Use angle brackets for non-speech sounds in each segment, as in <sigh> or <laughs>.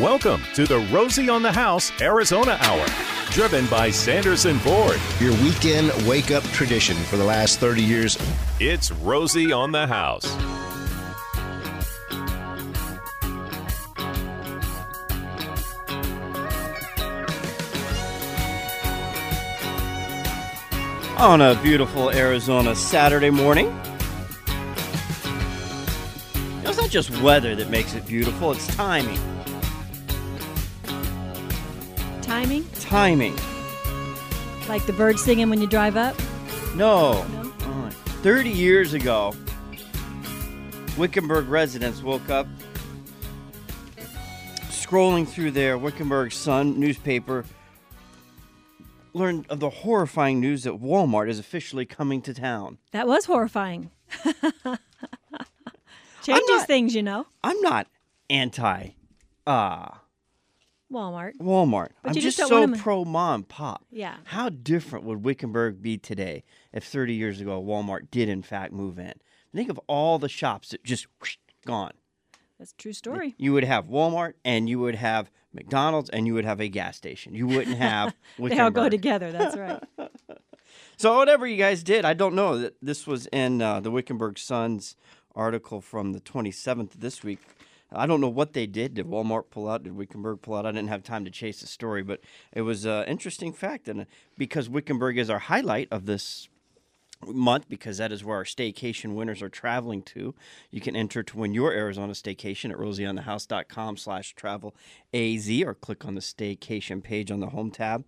Welcome to the Rosie on the House Arizona Hour, driven by Sanderson Ford. Your weekend wake up tradition for the last 30 years. It's Rosie on the House. on a beautiful Arizona Saturday morning. It's not just weather that makes it beautiful, it's timing. Timing? Timing. Like the birds singing when you drive up? No. No? Uh, 30 years ago, Wickenburg residents woke up scrolling through their Wickenburg Sun newspaper, learned of the horrifying news that Walmart is officially coming to town. That was horrifying. <laughs> Changes not- things, you know. I'm not anti uh, Walmart. Walmart. But I'm just just so pro mom pop. Yeah. How different would Wickenburg be today if 30 years ago Walmart did in fact move in? Think of all the shops that just whoosh, gone. That's a true story. You would have Walmart and you would have McDonald's and you would have a gas station. You wouldn't have <laughs> They all go together. That's right. <laughs> So whatever you guys did, I don't know that this was in uh, the Wickenburg Sun's article from the 27th this week. I don't know what they did. Did Walmart pull out? Did Wickenburg pull out? I didn't have time to chase the story, but it was an interesting fact, and uh, because Wickenburg is our highlight of this month because that is where our staycation winners are traveling to. You can enter to win your Arizona staycation at rosieonthehouse.com slash travel AZ or click on the staycation page on the home tab.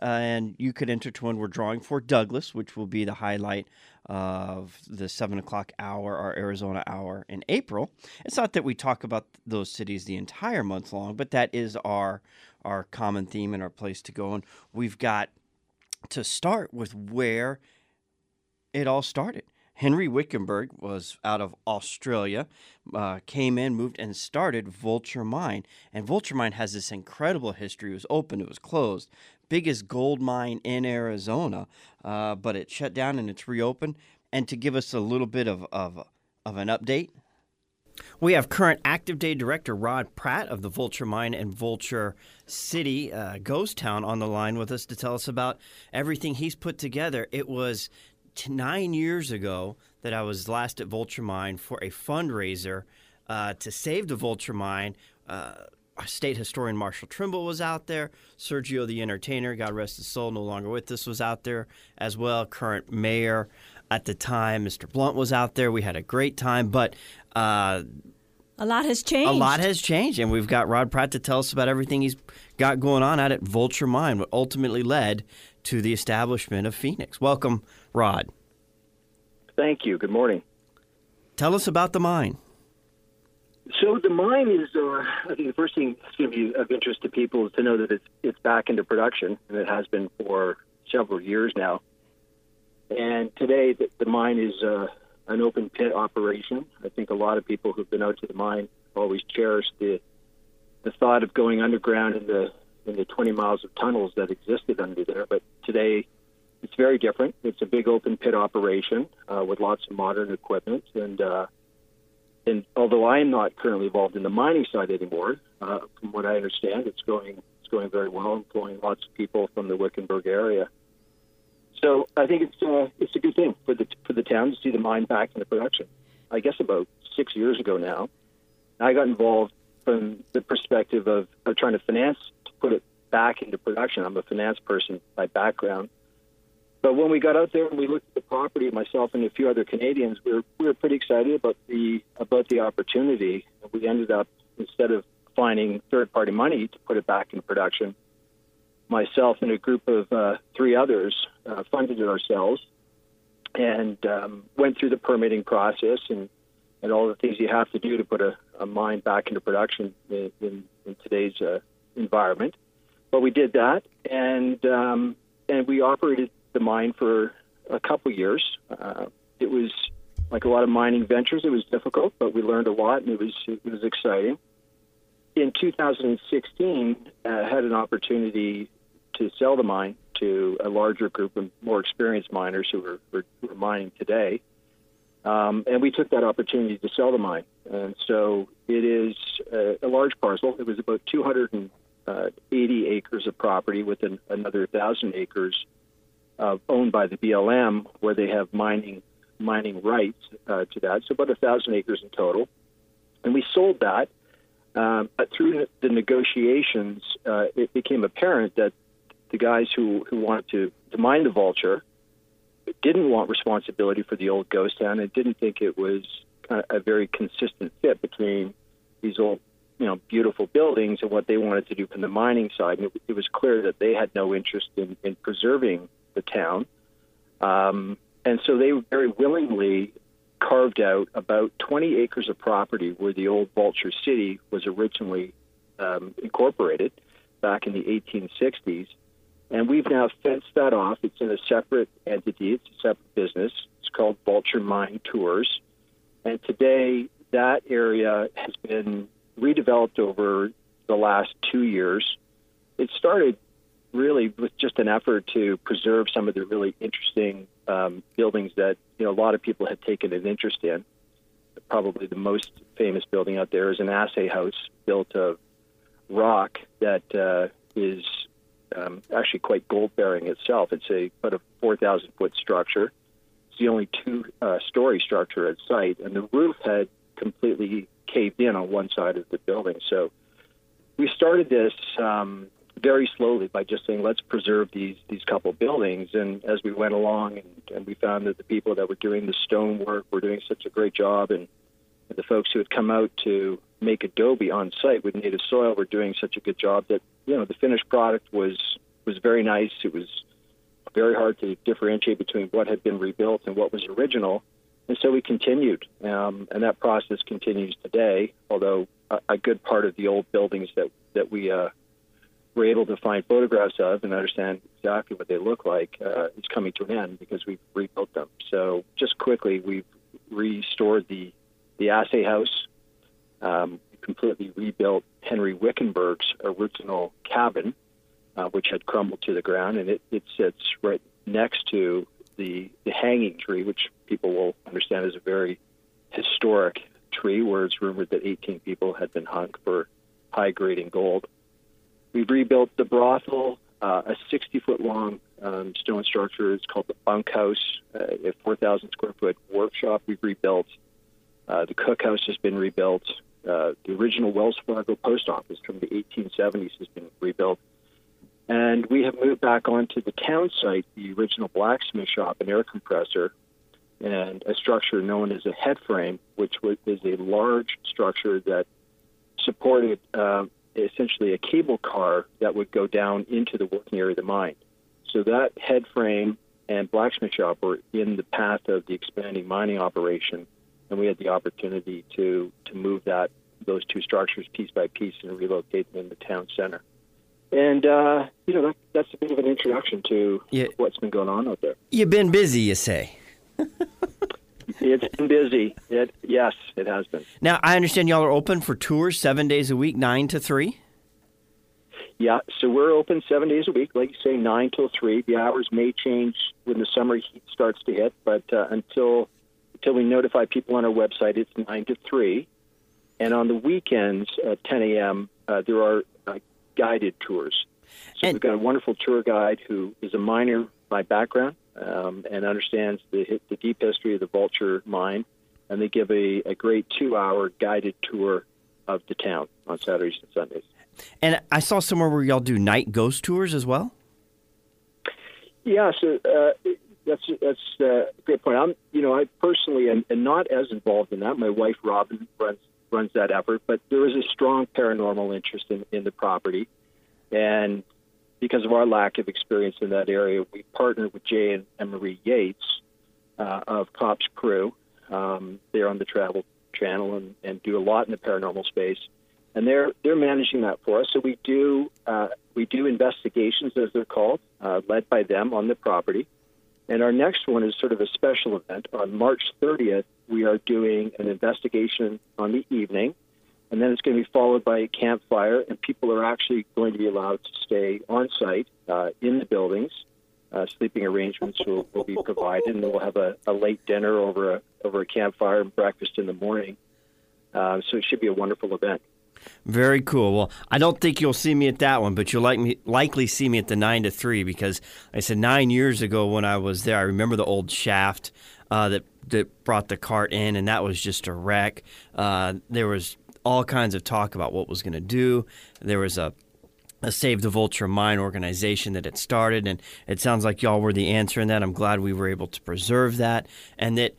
Uh, and you could enter to win. We're drawing for Douglas, which will be the highlight of the 7 o'clock hour, our Arizona hour in April. It's not that we talk about those cities the entire month long, but that is our our common theme and our place to go. And we've got to start with where it all started. Henry Wickenburg was out of Australia, uh, came in, moved, and started Vulture Mine. And Vulture Mine has this incredible history. It was open, it was closed, biggest gold mine in Arizona, uh, but it shut down and it's reopened. And to give us a little bit of, of, of an update, we have current active day director Rod Pratt of the Vulture Mine and Vulture City uh, Ghost Town on the line with us to tell us about everything he's put together. It was t- nine years ago that I was last at Vulture Mine for a fundraiser uh, to save the Vulture Mine. Uh, state historian Marshall Trimble was out there. Sergio the Entertainer, God rest his soul, no longer with us, was out there as well. Current mayor at the time, Mr. Blunt, was out there. We had a great time, but uh, A lot has changed. a lot has changed, and we've got Rod Pratt to tell us about everything he's got going on out at Vulture Mine, what ultimately led to the establishment of Phoenix. Welcome, Rod. Thank you. Good morning. Tell us about the mine. So the mine is, uh, I think the first thing that's going to be of interest to people is to know that it's it's back into production, and it has been for several years now. And today, the, the mine is uh, an open pit operation. I think a lot of people who've been out to the mine always cherish the the thought of going underground in the in the 20 miles of tunnels that existed under there. But today, it's very different. It's a big open pit operation uh, with lots of modern equipment and. And although I am not currently involved in the mining side anymore, uh, from what I understand, it's going it's going very well, employing lots of people from the Wickenburg area. So I think it's uh, it's a good thing for the for the town to see the mine back into production. I guess about six years ago now, I got involved from the perspective of, of trying to finance to put it back into production. I'm a finance person by background. But when we got out there and we looked at the property, myself and a few other Canadians, we were, we were pretty excited about the about the opportunity. We ended up instead of finding third party money to put it back in production, myself and a group of uh, three others uh, funded it ourselves and um, went through the permitting process and, and all the things you have to do to put a, a mine back into production in, in, in today's uh, environment. But we did that, and um, and we operated the mine for a couple years. Uh, it was like a lot of mining ventures. It was difficult, but we learned a lot, and it was it was exciting. In 2016, uh, had an opportunity to sell the mine to a larger group of more experienced miners who were mining today. Um, and we took that opportunity to sell the mine. And so it is a, a large parcel. It was about 280 acres of property with an, another 1,000 acres uh, owned by the BLM, where they have mining mining rights uh, to that. So about a 1,000 acres in total. And we sold that. Um, but through the negotiations, uh, it became apparent that the guys who, who wanted to, to mine the vulture didn't want responsibility for the old ghost town and didn't think it was kind of a very consistent fit between these old, you know, beautiful buildings and what they wanted to do from the mining side. And it, it was clear that they had no interest in, in preserving the town. Um, and so they very willingly carved out about 20 acres of property where the old Vulture City was originally um, incorporated back in the 1860s. And we've now fenced that off. It's in a separate entity, it's a separate business. It's called Vulture Mine Tours. And today, that area has been redeveloped over the last two years. It started really with just an effort to preserve some of the really interesting um, buildings that you know a lot of people had taken an interest in. Probably the most famous building out there is an assay house built of rock that uh, is um, actually quite gold bearing itself. It's a about a 4,000 foot structure. It's the only two uh, story structure at site, and the roof had completely caved in on one side of the building. So we started this um, very slowly by just saying, let's preserve these these couple buildings. And as we went along, and, and we found that the people that were doing the stonework were doing such a great job, and, and the folks who had come out to make adobe on site with native soil were doing such a good job that you know the finished product was was very nice. It was very hard to differentiate between what had been rebuilt and what was original. And so we continued, um, and that process continues today. Although a, a good part of the old buildings that that we uh, were able to find photographs of and understand exactly what they look like uh, is coming to an end because we've rebuilt them. So just quickly, we've restored the the assay house. Um, completely rebuilt Henry Wickenburg's original cabin, uh, which had crumbled to the ground, and it, it sits right next to the, the hanging tree, which people will understand is a very historic tree, where it's rumored that 18 people had been hung for high grading gold. We've rebuilt the brothel, uh, a 60 foot long um, stone structure. It's called the bunkhouse, uh, a 4,000 square foot workshop. We've rebuilt. Uh, the cookhouse has been rebuilt. Uh, the original Wells Fargo post office from the 1870s has been rebuilt. And we have moved back onto the town site, the original blacksmith shop, an air compressor, and a structure known as a head frame, which was, is a large structure that supported uh, essentially a cable car that would go down into the working area of the mine. So that head frame and blacksmith shop were in the path of the expanding mining operation, and we had the opportunity to to move that those two structures piece by piece and relocate them in the town center. And uh, you know that, that's a bit of an introduction to Yeah. what's been going on out there. You've been busy, you say. <laughs> It's been busy. It, yes, it has been. Now, I understand y'all are open for tours seven days a week, nine to three. Yeah, so we're open seven days a week, like you say, nine till three. The hours may change when the summer heat starts to hit, but uh, until until we notify people on our website, it's nine to three. And on the weekends at 10 a.m., uh, there are uh, guided tours. So And- we've got a wonderful tour guide who is a miner by background um, and understands the the deep history of the Vulture mine, and they give a, a great two-hour guided tour of the town on Saturdays and Sundays. And I saw somewhere where y'all do night ghost tours as well. Yeah, so uh, that's that's uh, a great point. I'm, you know, I personally am, am not as involved in that. My wife Robin runs runs that effort, but there is a strong paranormal interest in, in the property, and because of our lack of experience in that area, we partnered with Jay and, and Marie Yates uh, of Cops Crew. Um, they're on the Travel Channel and, and do a lot in the paranormal space, and they're they're managing that for us. So we do uh, we do investigations, as they're called, uh, led by them on the property. And our next one is sort of a special event. On March 30th, we are doing an investigation on the evening, and then it's going to be followed by a campfire, and people are actually going to be allowed to stay on site uh, in the buildings Uh, sleeping arrangements will, will be provided, and we'll have a, a late dinner over a over a campfire and breakfast in the morning. Uh, so it should be a wonderful event. Very cool. Well, I don't think you'll see me at that one, but you'll like me, likely see me at the nine to three because I said nine years ago when I was there, I remember the old shaft uh, that that brought the cart in, and that was just a wreck. Uh, there was all kinds of talk about what was going to do. There was a a Save the Vulture Mine organization that had started, and it sounds like y'all were the answer in that. I'm glad we were able to preserve that, and that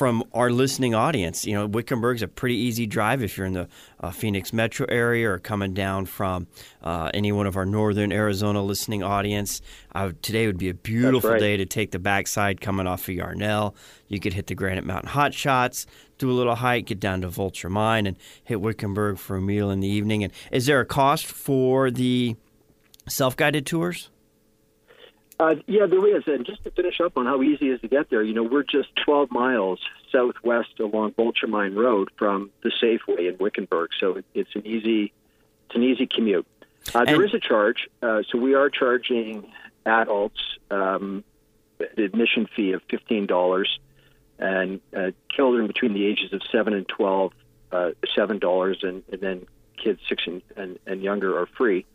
from our listening audience. You know, Wickenburg's a pretty easy drive if you're in the uh, Phoenix metro area or coming down from uh, any one of our northern Arizona listening audience. Uh, today would be a beautiful right. day to take the backside coming off of Yarnell. You could hit the Granite Mountain Hot Shots, do a little hike, get down to Vulture Mine, and hit Wickenburg for a meal in the evening. And is there a cost for the self guided tours? Uh, yeah, there is. And just to finish up on how easy it is to get there, you know, we're just 12 miles southwest along Vulture Mine Road from the Safeway in Wickenburg, so it's an easy, it's an easy commute. Uh, there And- is a charge, uh, so we are charging adults um, the admission fee of fifteen dollars, and uh, children between the ages of seven and twelve, uh, seven dollars, and, and then kids six and, and, and younger are free.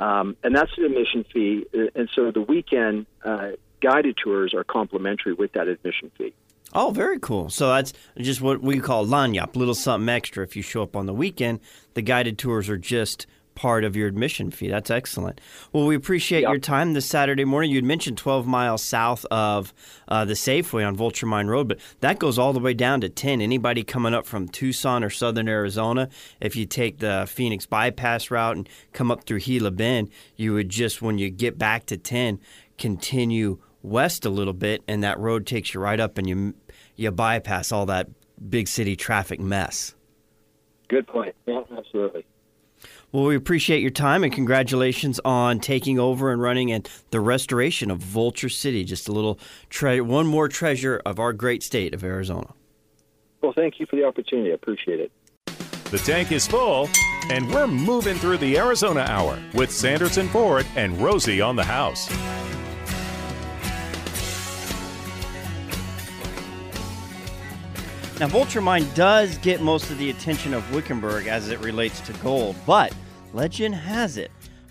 Um, and that's the admission fee. Uh, And so the weekend uh, guided tours are complimentary with that admission fee. Oh, very cool. So that's just what we call lagniappe, little something extra. If you show up on the weekend, the guided tours are just part of your admission fee. That's excellent. Well, we appreciate your time this Saturday morning. You'd mentioned 12 miles south of uh, the Safeway on Vulture Mine Road, but that goes all the way down to 10. Anybody coming up from Tucson or southern Arizona, if you take the Phoenix bypass route and come up through Gila Bend, you would just, when you get back to 10, continue west a little bit, and that road takes you right up, and you you bypass all that big city traffic mess. Good point. Yeah, absolutely. Well, we appreciate your time and congratulations on taking over and running and the restoration of Vulture City. Just a little tre- one more treasure of our great state of Arizona. Well, thank you for the opportunity. I appreciate it. The tank is full, and we're moving through the Arizona Hour with Sanderson Ford and Rosie on the house. Now, Vulture Mine does get most of the attention of Wickenburg as it relates to gold, but legend has it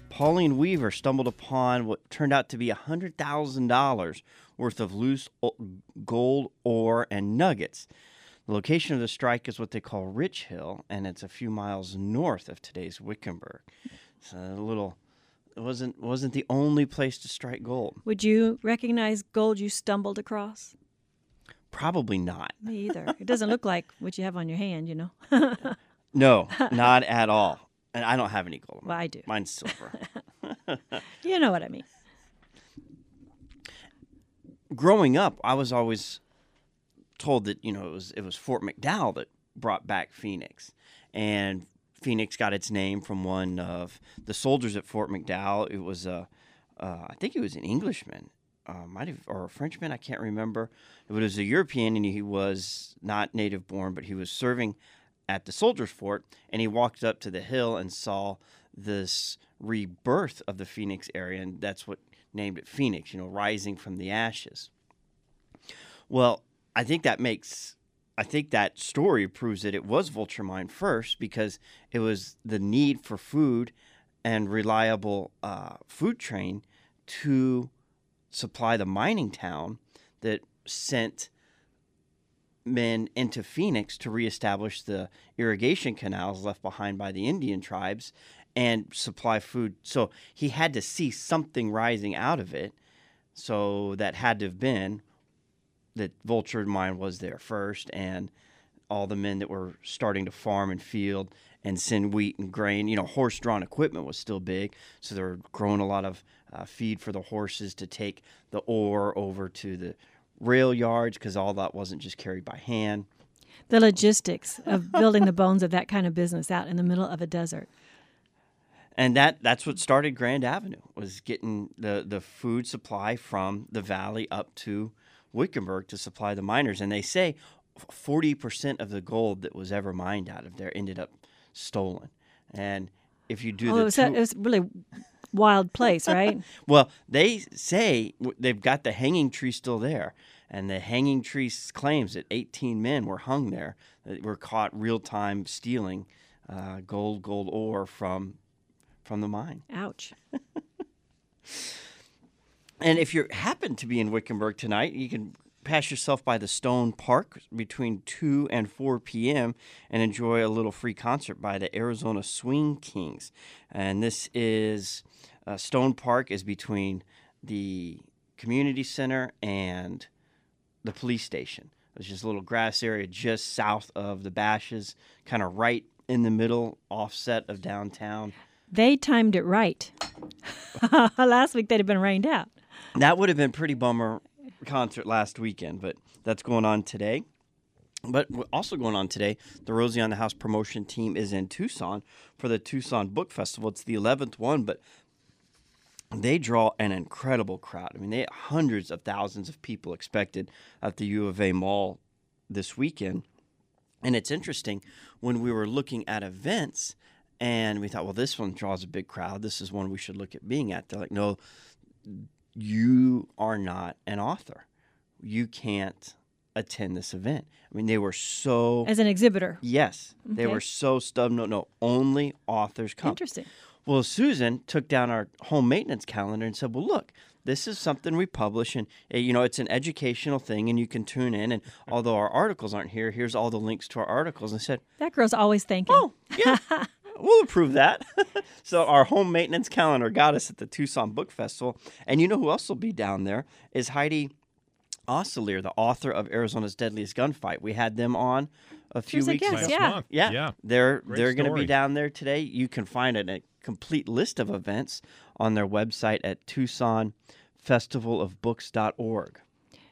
Pauline Weaver stumbled upon what turned out to be $100,000 worth of loose gold ore and nuggets. The location of the strike is what they call Rich Hill, and it's a few miles north of today's Wickenburg. It's a little. It wasn't wasn't the only place to strike gold. Would you recognize gold you stumbled across? Probably not. Me either. It doesn't look like what you have on your hand, you know. <laughs> No, not at all. And I don't have any gold. Well, I do. Mine's silver. <laughs> <laughs> You know what I mean. growing up, I was always told that you know it was it was Fort McDowell that brought back Phoenix, and Phoenix got its name from one of the soldiers at Fort McDowell. It was a, uh, I think it was an Englishman, uh, might have or a Frenchman. I can't remember. But it was a European, and he was not native born, but he was serving at the soldiers' fort, and he walked up to the hill and saw this rebirth of the Phoenix area, and that's what named it Phoenix. You know, rising from the ashes. Well, I think that makes I think that story proves that it was Vulture Mine first because it was the need for food and reliable uh, food train to supply the mining town that sent men into Phoenix to reestablish the irrigation canals left behind by the Indian tribes and supply food. So he had to see something rising out of it. So that had to have been that Vulture Mine was there first, and all the men that were starting to farm and field and send wheat and grain. You know, horse-drawn equipment was still big, so they were growing a lot of uh, feed for the horses to take the ore over to the rail yards because all that wasn't just carried by hand. The logistics of building the bones of that kind of business out in the middle of a desert. and that that's what started Grand Avenue was getting the the food supply from the valley up to Wickenburg to supply the miners. And they say forty percent of the gold that was ever mined out of there ended up stolen. And if you do Oh, the it was, two- it was really wild place, <laughs> right? Well, they say they've got the hanging tree still there, and the hanging tree claims that 18 men were hung there that were caught real time stealing uh, gold, gold ore from from the mine. Ouch. <laughs> And if you happen to be in Wickenburg tonight, you can pass yourself by the Stone Park between 2 and 4 p.m. and enjoy a little free concert by the Arizona Swing Kings. And this is uh, Stone Park is between the community center and the police station. It's just a little grass area just south of the Bashas', kind of right in the middle, offset of downtown. They timed it right. <laughs> Last week they'd have been rained out. That would have been pretty bummer concert last weekend, but that's going on today. But also going on today, the Rosie on the House promotion team is in Tucson for the Tucson Book Festival. It's the 11th one, but they draw an incredible crowd. I mean, they hundreds of thousands of people expected at the U of A Mall this weekend. And it's interesting when we were looking at events and we thought, well, this one draws a big crowd. This is one we should look at being at. They're like, no, you are not an author. You can't attend this event. I mean, they were so. As an exhibitor. yes, they were so stubborn. No, no, only authors come. Interesting. Well, Susan took down our home maintenance calendar and said, "Well, look, this is something we publish, and uh, you know, it's an educational thing, and you can tune in. And although our articles aren't here, here's all the links to our articles." And I said, That girl's always thinking. "Oh, yeah, <laughs> we'll approve that." <laughs> so our home maintenance calendar got us at the Tucson Book Festival, and you know who else will be down there is Heidi Osselaer, the author of Arizona's Deadliest Gunfight. We had them on a few was weeks ago. Last yeah. Yeah, Yeah. they're Great they're going to be down there today. You can find a, a complete list of events on their website at TucsonFestivalofBooks.org.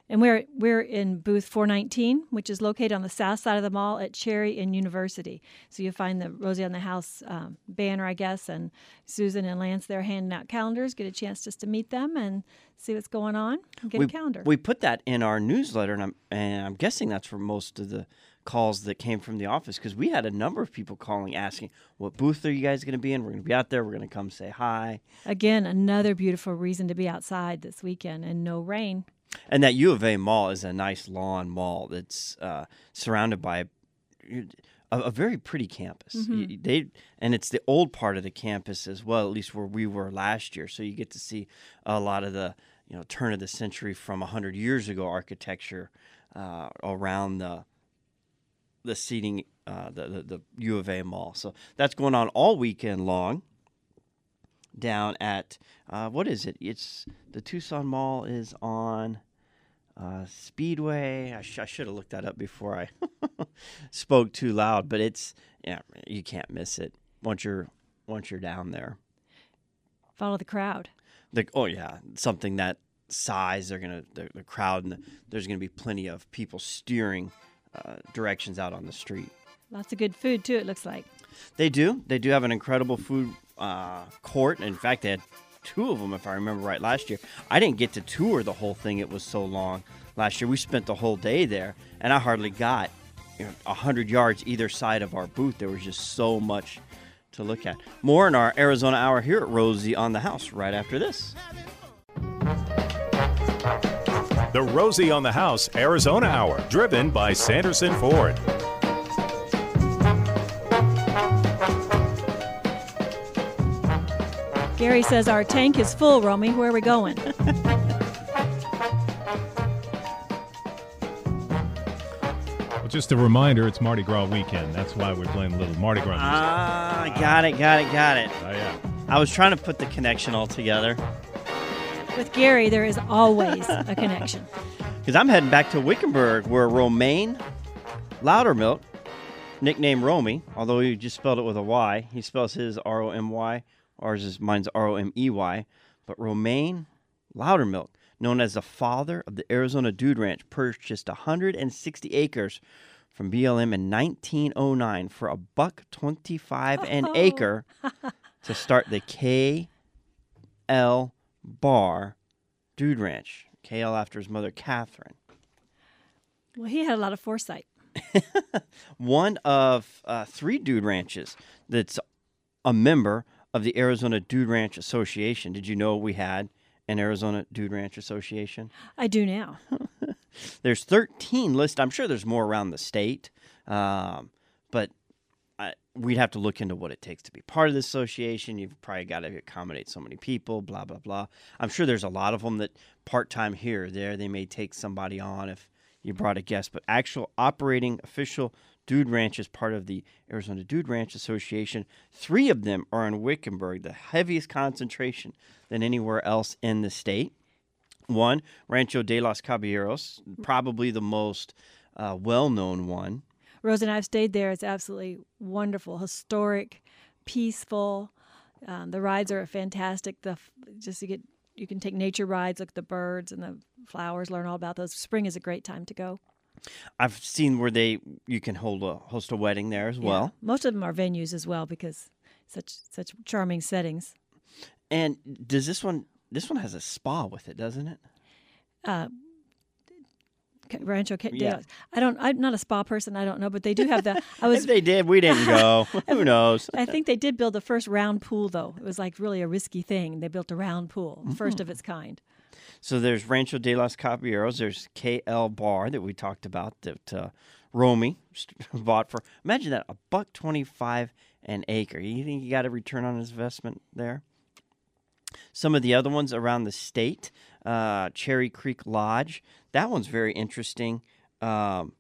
And we're we're in booth 419, which is located on the south side of the mall at Cherry and University. So you'll find the Rosie on the House um, banner, I guess, and Susan and Lance there handing out calendars. Get a chance just to meet them and see what's going on. And get we, a calendar. we put that in our newsletter, and I'm and I'm guessing that's for most of the calls that came from the office because we had a number of people calling asking, "What booth are you guys going to be in? We're going to be out there. We're going to come say hi." Again, another beautiful reason to be outside this weekend and no rain. And that U of A mall is a nice lawn mall that's uh, surrounded by a, a very pretty campus. Y- They and it's the old part of the campus as well, at least where we were last year. So you get to see a lot of the you know turn of the century from hundred years ago architecture uh, around the the seating uh, the, the the U of A mall. So that's going on all weekend long down at uh, what is it? It's the Tucson Mall is on uh, Speedway. I, sh- I should have looked that up before I <laughs> spoke too loud, but it's yeah, you can't miss it once you're once you're down there. Follow the crowd. The, oh yeah, something that size. They're gonna the, the crowd and the, there's gonna be plenty of people steering uh, directions out on the street. Lots of good food too. It looks like. They do. They do have an incredible food uh, court. In fact, they had two of them, if I remember right, last year. I didn't get to tour the whole thing. It was so long last year. We spent the whole day there, and I hardly got you know, 100 yards either side of our booth. There was just so much to look at. More in our Arizona Hour here at Rosie on the House right after this. The Rosie on the House Arizona Hour, driven by Sanderson Ford. Gary says our tank is full, Romy. Where are we going? Well, just a reminder, it's Mardi Gras weekend. That's why we're playing a little Mardi Gras music. Ah, got it, got it, got it. oh, yeah. I was trying to put the connection all together With Gary, there is always a connection. <laughs> because I'm heading back to Wickenburg where Romaine Lowdermilk, nicknamed Romy, although he just spelled it with a Y, he spells his R O M Y, ours is mine's R O M E Y, but Romaine Lowdermilk, known as the father of the Arizona Dude Ranch, purchased 160 acres from BLM in 1909 for a buck 25 an <laughs> acre to start the KL Bar Dude Ranch. KL after his mother Catherine. Well, he had a lot of foresight. <laughs> one of uh, three dude ranches that's a member of the Arizona Dude Ranch Association. Did you know we had an Arizona Dude Ranch Association? I do now. <laughs> There's 13 listed. I'm sure there's more around the state, um, but I, we'd have to look into what it takes to be part of the association. You've probably got to accommodate so many people, blah blah blah. I'm sure there's a lot of them that part time here or there. They may take somebody on if you brought a guest, but actual operating official Dude Ranch is part of the Arizona Dude Ranch Association. Three of them are in Wickenburg, the heaviest concentration than anywhere else in the state. One, Rancho de los Caballeros, probably the most uh, well known one. Rose and I've stayed there. It's absolutely wonderful, historic, peaceful. Um, the rides are fantastic. The just to get you can take nature rides, look at the birds and the flowers, learn all about those. Spring is a great time to go. I've seen where they you can hold a host a wedding there as Yeah. well. most of them are venues as well because such such charming settings. And does this one this one has a spa with it, doesn't it? Uh, Rancho Ca- Yeah. I don't. I'm not a spa person. I don't know, but they do have the. I <laughs> was if they did, we didn't go. <laughs> <laughs> Who knows? I think they did build the first round pool, though. It was like really a risky thing. They built a round pool, Mm-hmm. first of its kind. So there's Rancho de los Caballeros. There's KL Bar that we talked about that uh, Romy <laughs> bought for. Imagine that a buck twenty five an acre. You think you got a return on his investment there? Some of the other ones around the state, uh, Cherry Creek Lodge. That one's very interesting. Um,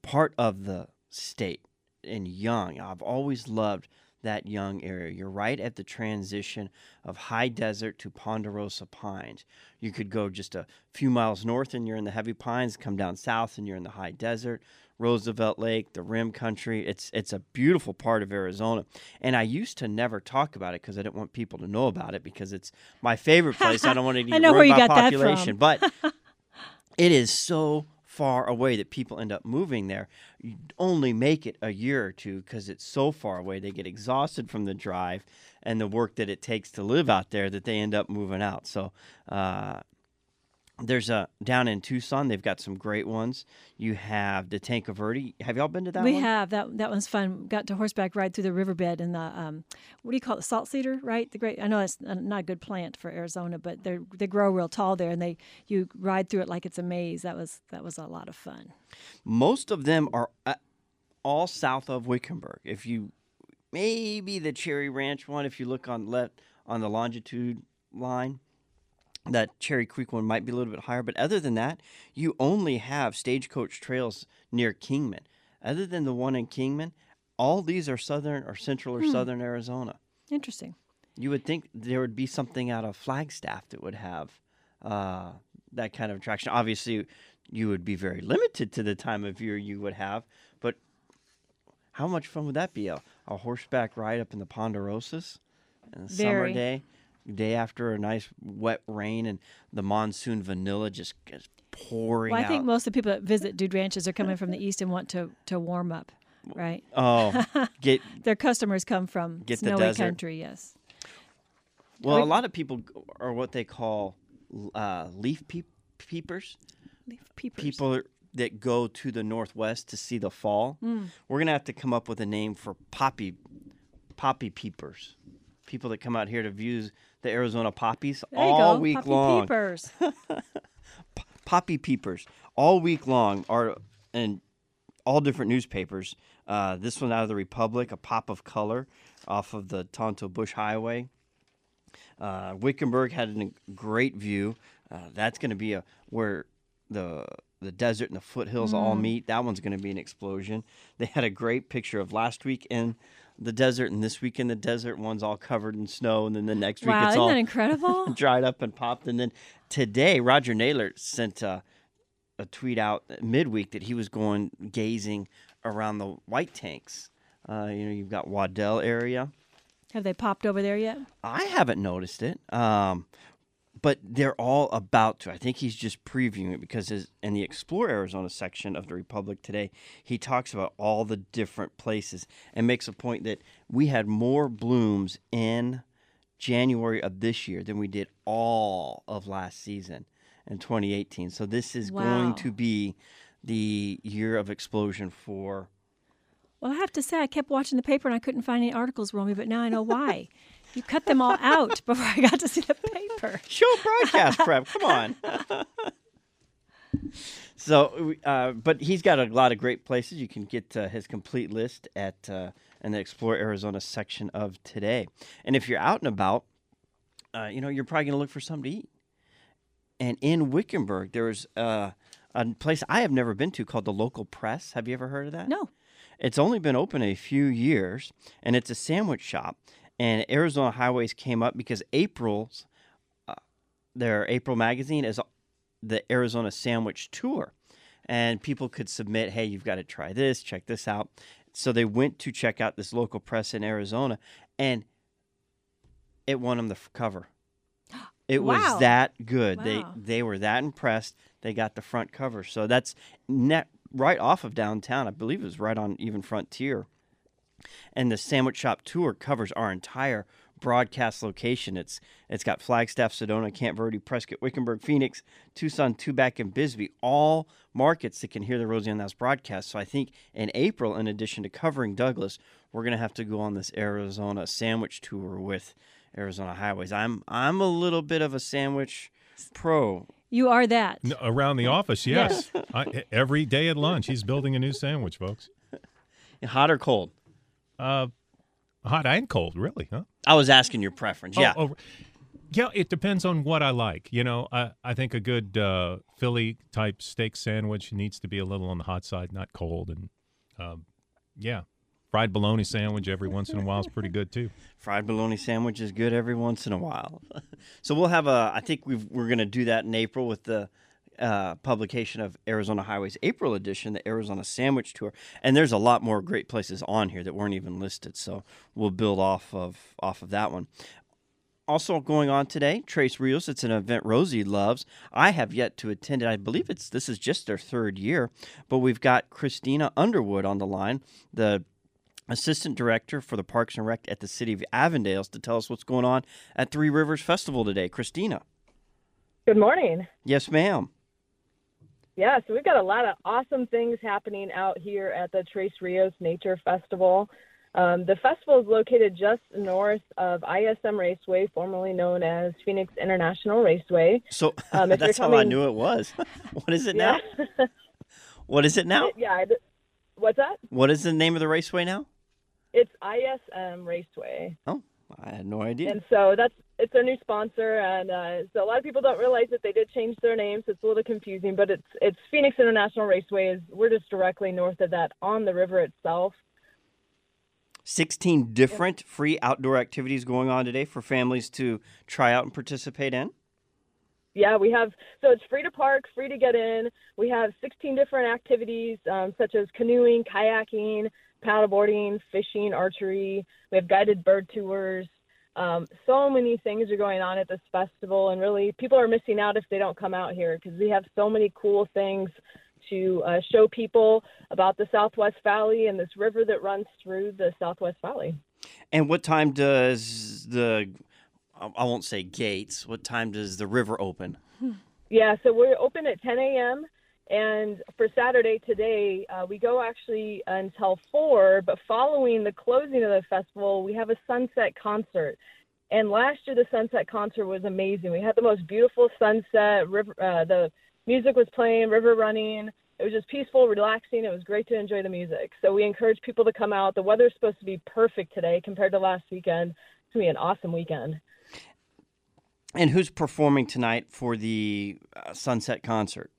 part of the state and young. I've always loved that young area. You're right at the transition of high desert to Ponderosa Pines. You could go just a few miles north and you're in the heavy pines, come down south and you're in the high desert. Roosevelt Lake, the Rim Country. It's it's a beautiful part of Arizona. And I used to never talk about it because I didn't want people to know about it because it's my favorite place. I don't want <laughs> to I know where you got that from. population. But <laughs> it is so far away that people end up moving there. You only make it a year or two because it's so far away. They get exhausted from the drive and the work that it takes to live out there that they end up moving out. So, uh, there's a down in Tucson. They've got some great ones. You have the Tanque Verde. Have y'all been to that we one? have that. That one's fun. Got to horseback ride through the riverbed and the um, what do you call it? Salt cedar, right? The great. I know it's not a good plant for Arizona, but they they grow real tall there, and they you ride through it like it's a maze. That was that was a lot of fun. Most of them are uh, all south of Wickenburg. If you maybe the Cherry Ranch one, if you look on left on the longitude line, that Cherry Creek one might be a little bit higher. But other than that, you only have stagecoach trails near Kingman. Other than the one in Kingman, all these are southern or central or southern Arizona. Interesting. You would think there would be something out of Flagstaff that would have uh, that kind of attraction. Obviously, you would be very limited to the time of year you would have, but how much fun would that be? A, a horseback ride up in the Ponderosas in a summer Very. day, day after a nice wet rain and the monsoon vanilla just gets pouring Well, I think out. most of the people that visit dude ranches are coming from the east and want to to warm up, right? oh, <laughs> get Their customers come from Get the snowy desert. country. Yes. well. A lot of people are what they call uh, leaf peep- peepers. Leaf peepers. people are- that go to the northwest to see the fall. Hmm. We're gonna have to come up with a name for poppy poppy peepers. People that come out here to view the Arizona poppies There all week Puppy long. Peepers. <laughs> Poppy peepers all week long are in all different newspapers. Uh, this one out of the Republic, a pop of color, off of the Tonto Bush Highway. Uh, Wickenburg had a great view. Uh, that's going to be a where the the desert and the foothills all meet. That one's going to be an explosion. They had a great picture of last week in the desert and this week in the desert. One's all covered in snow, and then the next week wow, it's isn't all that incredible? <laughs> dried up and popped. And then today, Roger Naylor sent uh, a tweet out midweek that he was going gazing around the white tanks. Uh, you know, you've got Waddell area. Have they popped over there yet? I haven't noticed it, um, but they're all about to. I think he's just previewing it because his, in the Explore Arizona section of the Republic today, he talks about all the different places and makes a point that we had more blooms in January of this year than we did all of last season in 2018. So this is Wow. going to be the year of explosion for Well, I have to say, I kept watching the paper and I couldn't find any articles, Romy, but now I know why. You cut them all out <laughs> before I got to see the paper. <laughs> <laughs> Show broadcast prep. Come on. <laughs> so, uh, but he's got a lot of great places. You can get uh, his complete list at uh, in the Explore Arizona section of today. And if you're out and about, uh, you know you're probably going to look for something to eat. And in Wickenburg, there's uh, a place I have never been to called the Local Press. Have you ever heard of that? No. It's only been open a few years, and it's a sandwich shop. And Arizona Highways came up because April's their April magazine is the Arizona Sandwich Tour, and people could submit, "Hey, you've got to try this, check this out." So they went to check out this local press in Arizona, and it won them the cover. It Wow. was that good. They they were that impressed. They got the front cover. So that's net right off of downtown. I believe it was right on even Frontier. And the sandwich shop tour covers our entire broadcast location. It's it's got Flagstaff, Sedona, Camp Verde, Prescott, Wickenburg, Phoenix, Tucson, Tubac, and Bisbee, all markets that can hear the Rosie on the House broadcast. So I think in April, in addition to covering Douglas, we're gonna have to go on this Arizona sandwich tour with Arizona Highways. I'm I'm a little bit of a sandwich pro. You are that. N- Around the office, yes. I, every day at lunch, he's building a new sandwich, folks. Hot or cold? Uh, hot and cold, really, huh? I was asking your preference. Yeah. Oh, oh, yeah, it depends on what I like. You know, I, I think a good uh, Philly type steak sandwich needs to be a little on the hot side, not cold. And um, yeah, fried bologna sandwich every once in a while is pretty good too. fried bologna sandwich is good every once in a while. <laughs> so we'll have a. I think we've, we're going to do that in April with the uh, publication of Arizona Highways April edition, the Arizona Sandwich Tour, and there's a lot more great places on here that weren't even listed. So we'll build off of off of that one. Also going on today, Tres Rios. It's an event Rosie loves. I have yet to attend it. I believe it's this is just their third year, but we've got Christina Underwood on the line, the assistant director for the Parks and Rec at the City of Avondale, to tell us what's going on at Three Rivers Festival today. Christina. Good morning. Yes, ma'am. Yeah, so we've got a lot of awesome things happening out here at the Tres Rios Nature Festival. Um, the festival is located just north of ISM Raceway, formerly known as Phoenix International Raceway. So <laughs> Um, that's how I knew it was. <laughs> what is it now? <laughs> What is it now? yeah. I d- What's that? What is the name of the raceway now? It's ISM Raceway, Oh, I had no idea. and so that's it's their new sponsor. And uh, so a lot of people don't realize that they did change their name, so it's a little confusing. But it's it's Phoenix International Raceway. Is we're just directly north of that on the river itself. 16 different free outdoor activities going on today for families to try out and participate in. Yeah, we have so it's free to park, free to get in. We have 16 different activities um, such as canoeing, kayaking, paddleboarding, fishing, archery. We have guided bird tours. Um, so many things are going on at this festival, and really people are missing out if they don't come out here because we have so many cool things to uh, show people about the Southwest Valley and this river that runs through the Southwest Valley. And what time does the I won't say gates. What time does the river open? Yeah, so we're open at 10 a.m. And for Saturday today, uh, we go actually until 4. But following the closing of the festival, we have a sunset concert. And last year, the sunset concert was amazing. We had the most beautiful sunset. River, uh, the music was playing, river running. It was just peaceful, relaxing. It was great to enjoy the music. So we encourage people to come out. The weather's supposed to be perfect today compared to last weekend. It's going to be an awesome weekend. And who's performing tonight for the uh, sunset concert?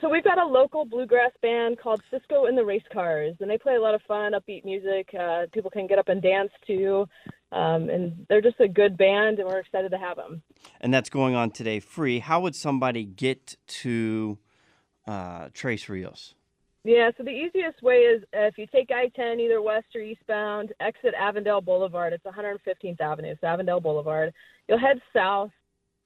So we've got a local bluegrass band called Cisco and the Race Cars, and they play a lot of fun, upbeat music. Uh, people can get up and dance to, um, and they're just a good band, and we're excited to have them. And that's going on today free. How would somebody get to uh, Tres Rios? Yeah, so the easiest way is uh, if you take I-10 either west or eastbound, exit Avondale Boulevard. It's 115th Avenue, so Avondale Boulevard. You'll head south.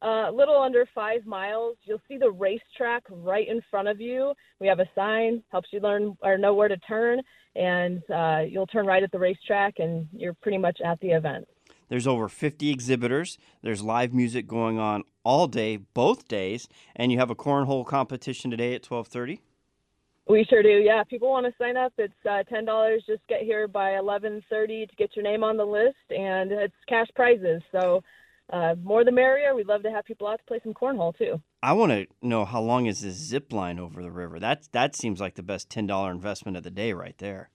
Uh, a little under five miles, you'll see the racetrack right in front of you. We have a sign, helps you learn or know where to turn, and uh, you'll turn right at the racetrack, and you're pretty much at the event. There's over 50 exhibitors. There's live music going on all day, both days, and you have a cornhole competition today at 12:30. We sure do. Yeah, if people want to sign up, it's uh, ten dollars. Just get here by eleven thirty to get your name on the list, and it's cash prizes. So uh, more the merrier. We'd love to have people out to play some cornhole too. I want to know how long is this zip line over the river? That that seems like the best ten dollar investment of the day right there.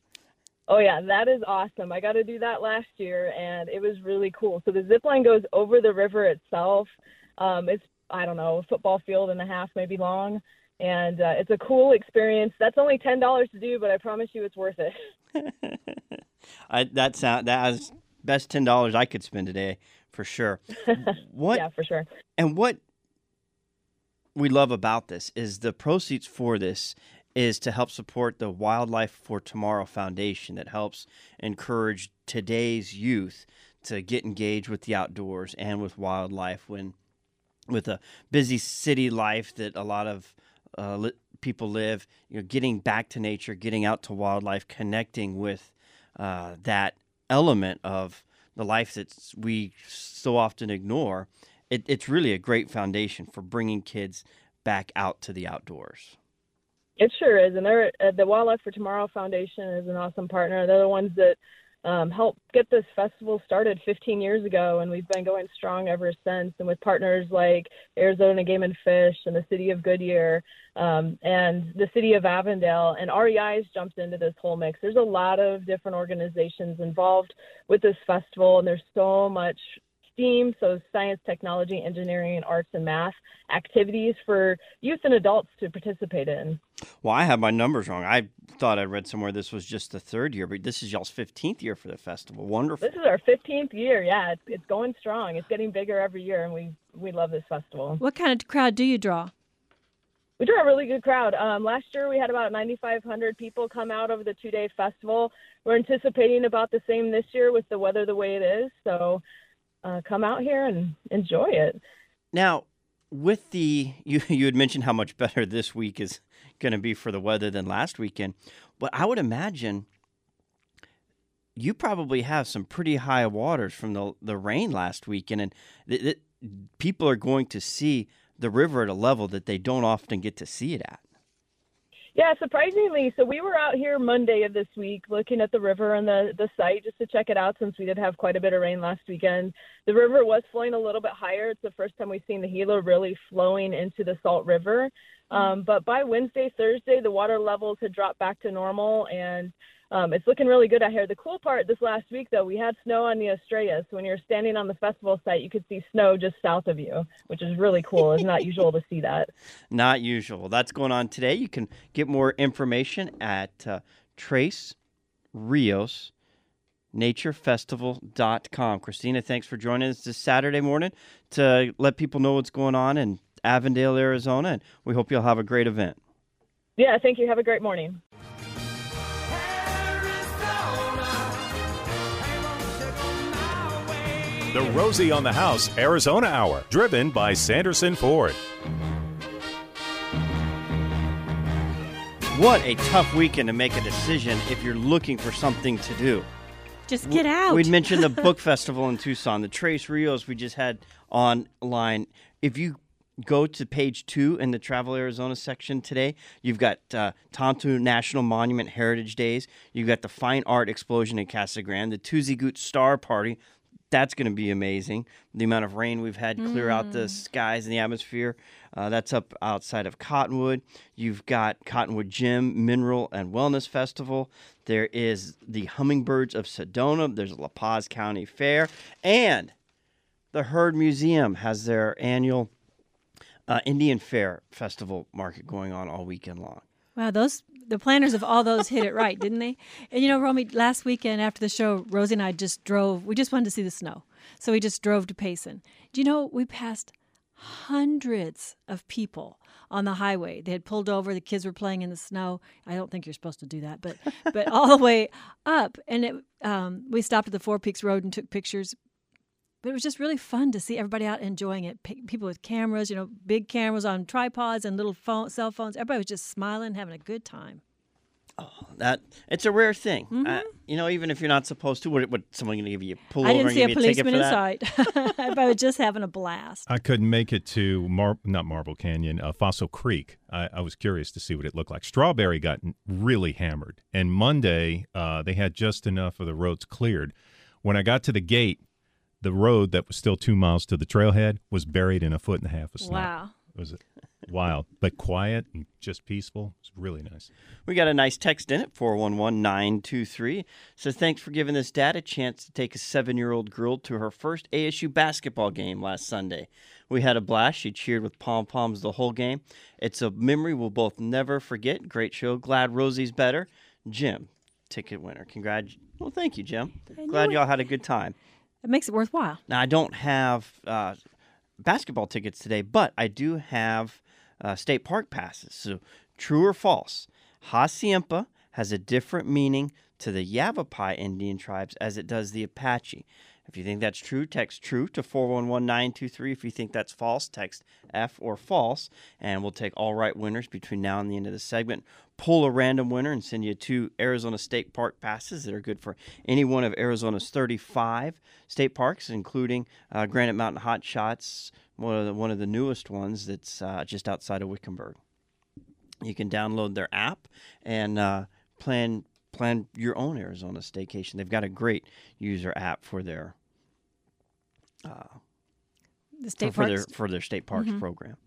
Oh yeah, that is awesome. I got to do that last year, and it was really cool. So the zip line goes over the river itself. Um, it's I don't know, a football field and a half maybe long and uh, it's a cool experience. That's only ten dollars to do, but I promise you, it's worth it. <laughs> I that sound that was best ten dollars I could spend today for sure. <laughs> What? yeah, for sure. And what we love about this is the proceeds for this is to help support the Wildlife for Tomorrow Foundation that helps encourage today's youth to get engaged with the outdoors and with wildlife when with a busy city life that a lot of uh, li- people live, you know, getting back to nature, getting out to wildlife, connecting with uh, that element of the life that we so often ignore. It, it's really a great foundation for bringing kids back out to the outdoors. It sure is, and they're, uh, the Wildlife for Tomorrow Foundation is an awesome partner. They're the ones that um, helped get this festival started 15 years ago, and we've been going strong ever since. And with partners like Arizona Game and Fish and the City of Goodyear um, and the City of Avondale, and REI's jumped into this whole mix. There's a lot of different organizations involved with this festival, and there's so much STEAM, so science, technology, engineering, arts, and math activities for youth and adults to participate in. Well, I have my numbers wrong. I thought I read somewhere this was just the third year, but this is y'all's 15th year for the festival. Wonderful. This is our 15th year. Yeah, it's, it's going strong. It's getting bigger every year, and we, we love this festival. What kind of crowd do you draw? We draw a really good crowd. Um, last year we had about 9,500 people come out over the two-day festival. We're anticipating about the same this year with the weather the way it is. So uh, come out here and enjoy it. Now, with the <laughs> you you had mentioned how much better this week is going to be for the weather than last weekend, but I would imagine you probably have some pretty high waters from the the rain last weekend, and th- th- people are going to see the river at a level that they don't often get to see it at. Yeah, surprisingly, so we were out here Monday of this week looking at the river and the the site just to check it out since we did have quite a bit of rain last weekend. The river was flowing a little bit higher. It's the first time we've seen the Gila really flowing into the Salt River. Um, but by Wednesday, Thursday, the water levels had dropped back to normal and um, it's looking really good out here. The cool part this last week, though, we had snow on the Estrellas. So when you're standing on the festival site, you could see snow just south of you, which is really cool. It's not usual to see that. <laughs> Not usual. That's going on today. You can get more information at uh, Tres Rios naturefestival.com. Christina, thanks for joining us this Saturday morning to let people know what's going on in Avondale, Arizona, and we hope you'll have a great event. Yeah, thank you. Have a great morning. The Rosie on the House Arizona Hour, driven by Sanderson Ford. What a tough weekend to make a decision if you're looking for something to do. Just get out. We'd mentioned the book <laughs> festival in Tucson, the Tres Rios we just had online. If you go to page two in the Travel Arizona section today, you've got uh, Tonto National Monument Heritage Days. You've got the Fine Art Explosion in Casa Grande, the Tuzigoot Star Party. That's going to be amazing. The amount of rain we've had clear out the skies and the atmosphere. Uh, that's up outside of Cottonwood. You've got Cottonwood Gem Mineral and Wellness Festival. There is the Hummingbirds of Sedona. There's a La Paz County Fair. And the Heard Museum has their annual uh, Indian Fair Festival market going on all weekend long. Wow, those the planners of all those hit it right, didn't they? And you know, Romy, last weekend after the show, Rosie and I just drove. We just wanted to see the snow, so we just drove to Payson. Do you know we passed hundreds of people on the highway? They had pulled over. The kids were playing in the snow. I don't think you're supposed to do that, but but all the way up, and it, um, we stopped at the Four Peaks Road and took pictures but it was just really fun to see everybody out enjoying it. P- people with cameras, you know, big cameras on tripods and little phone, cell phones. Everybody was just smiling, having a good time. Oh, that it's a rare thing. Uh, you know, even if you're not supposed to, what, what someone going to give you a pull I over didn't and see a give you a policeman in sight. I was just having a blast. I couldn't make it to Mar- not Marble Canyon, uh, Fossil Creek. I, I was curious to see what it looked like. Strawberry got really hammered, and Monday uh, they had just enough of the roads cleared. When I got to the gate, the road that was still two miles to the trailhead was buried in a foot and a half of snow. Wow. It was wild, but quiet and just peaceful. It's really nice. We got a nice text in it, 411923. Says, thanks for giving this dad a chance to take a seven year old girl to her first ASU basketball game last Sunday. We had a blast. She cheered with pom poms the whole game. It's a memory we'll both never forget. Great show. Glad Rosie's better. Jim, ticket winner. Congrats. Well, thank you, Jim. Glad y'all had a good time. It makes it worthwhile. Now, I don't have uh, basketball tickets today, but I do have uh, state park passes. So, true or false? Hassayampa has a different meaning to the Yavapai Indian tribes as it does the Apache. If you think that's true, text true to 411923. If you think that's false, text F or false. And we'll take all right winners between now and the end of the segment. Pull a random winner and send you two Arizona State Park passes that are good for any one of Arizona's 35 state parks, including uh, Granite Mountain Hot Shots, one of the, one of the newest ones that's uh, just outside of Wickenburg. You can download their app and uh, plan plan your own Arizona staycation. They've got a great user app for their The for, state for their parks. for their state parks program.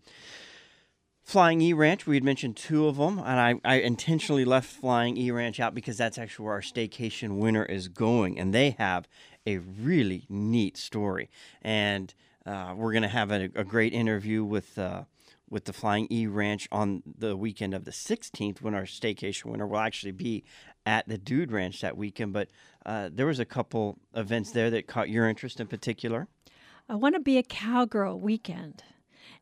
Flying E Ranch, we had mentioned two of them, and I, I intentionally left Flying E Ranch out because that's actually where our staycation winner is going, and they have a really neat story, and uh, we're gonna have a, a great interview with. Uh, with the Flying E Ranch on the weekend of the 16th, when our staycation winner will actually be at the Dude Ranch that weekend. But uh, there was a couple events there that caught your interest in particular. I want to be a cowgirl weekend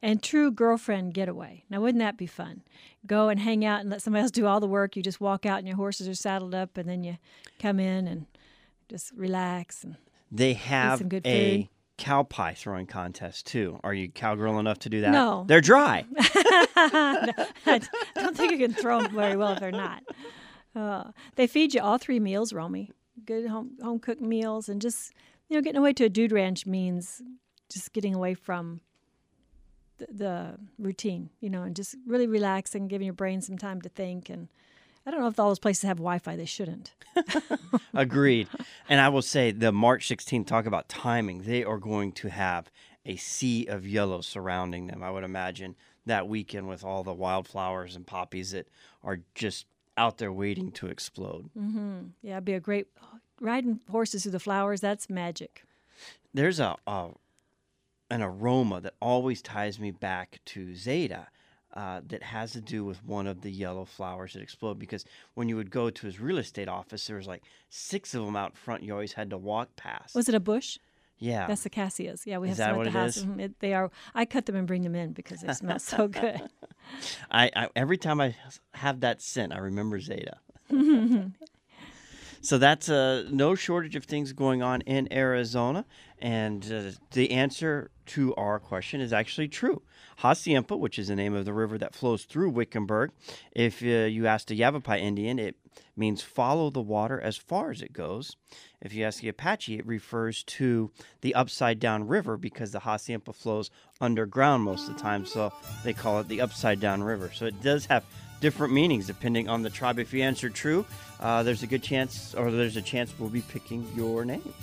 and true girlfriend getaway. Now, wouldn't that be fun? Go and hang out and let somebody else do all the work. You just walk out and your horses are saddled up, and then you come in and just relax. And They have some good a food. cow pie throwing contest too. Are you cowgirl enough to do that? No. They're dry. <laughs> I don't think you can throw them very well if they're not. Uh, they feed you all three meals, Romy. Good home home cooked meals, and just you know, getting away to a dude ranch means just getting away from the, the routine, you know, and just really relaxing, giving your brain some time to think. And I don't know if all those places have Wi-Fi. They shouldn't. <laughs> Agreed. And I will say the March 16th talk about timing. They are going to have a sea of yellow surrounding them. I would imagine that weekend with all the wildflowers and poppies that are just out there waiting to explode. Yeah, it'd be a great <gasps> riding horses through the flowers. That's magic. there's a, a an aroma that always ties me back to Zeta. Uh, that has to do with one of the yellow flowers that explode because when you would go to his real estate office, there was like six of them out front. You always had to walk past. Was it a bush? Yeah, That's the cassias. Yeah, we have some at the house. Mhm, It, they are. I cut them and bring them in because they smell so <laughs> good. I, I every time I have that scent, I remember Zeta. <laughs> so that's uh, no shortage of things going on in Arizona, and uh, the answer to our question is actually true. Hassayampa, which is the name of the river that flows through Wickenburg, if uh, you ask a Yavapai Indian, it means follow the water as far as it goes. If you ask the Apache, it refers to the upside down river because the Hassayampa flows underground most of the time, so they call it the upside down river. So it does have different meanings depending on the tribe. If you answer true, uh, there's a good chance, or there's a chance we'll be picking your name.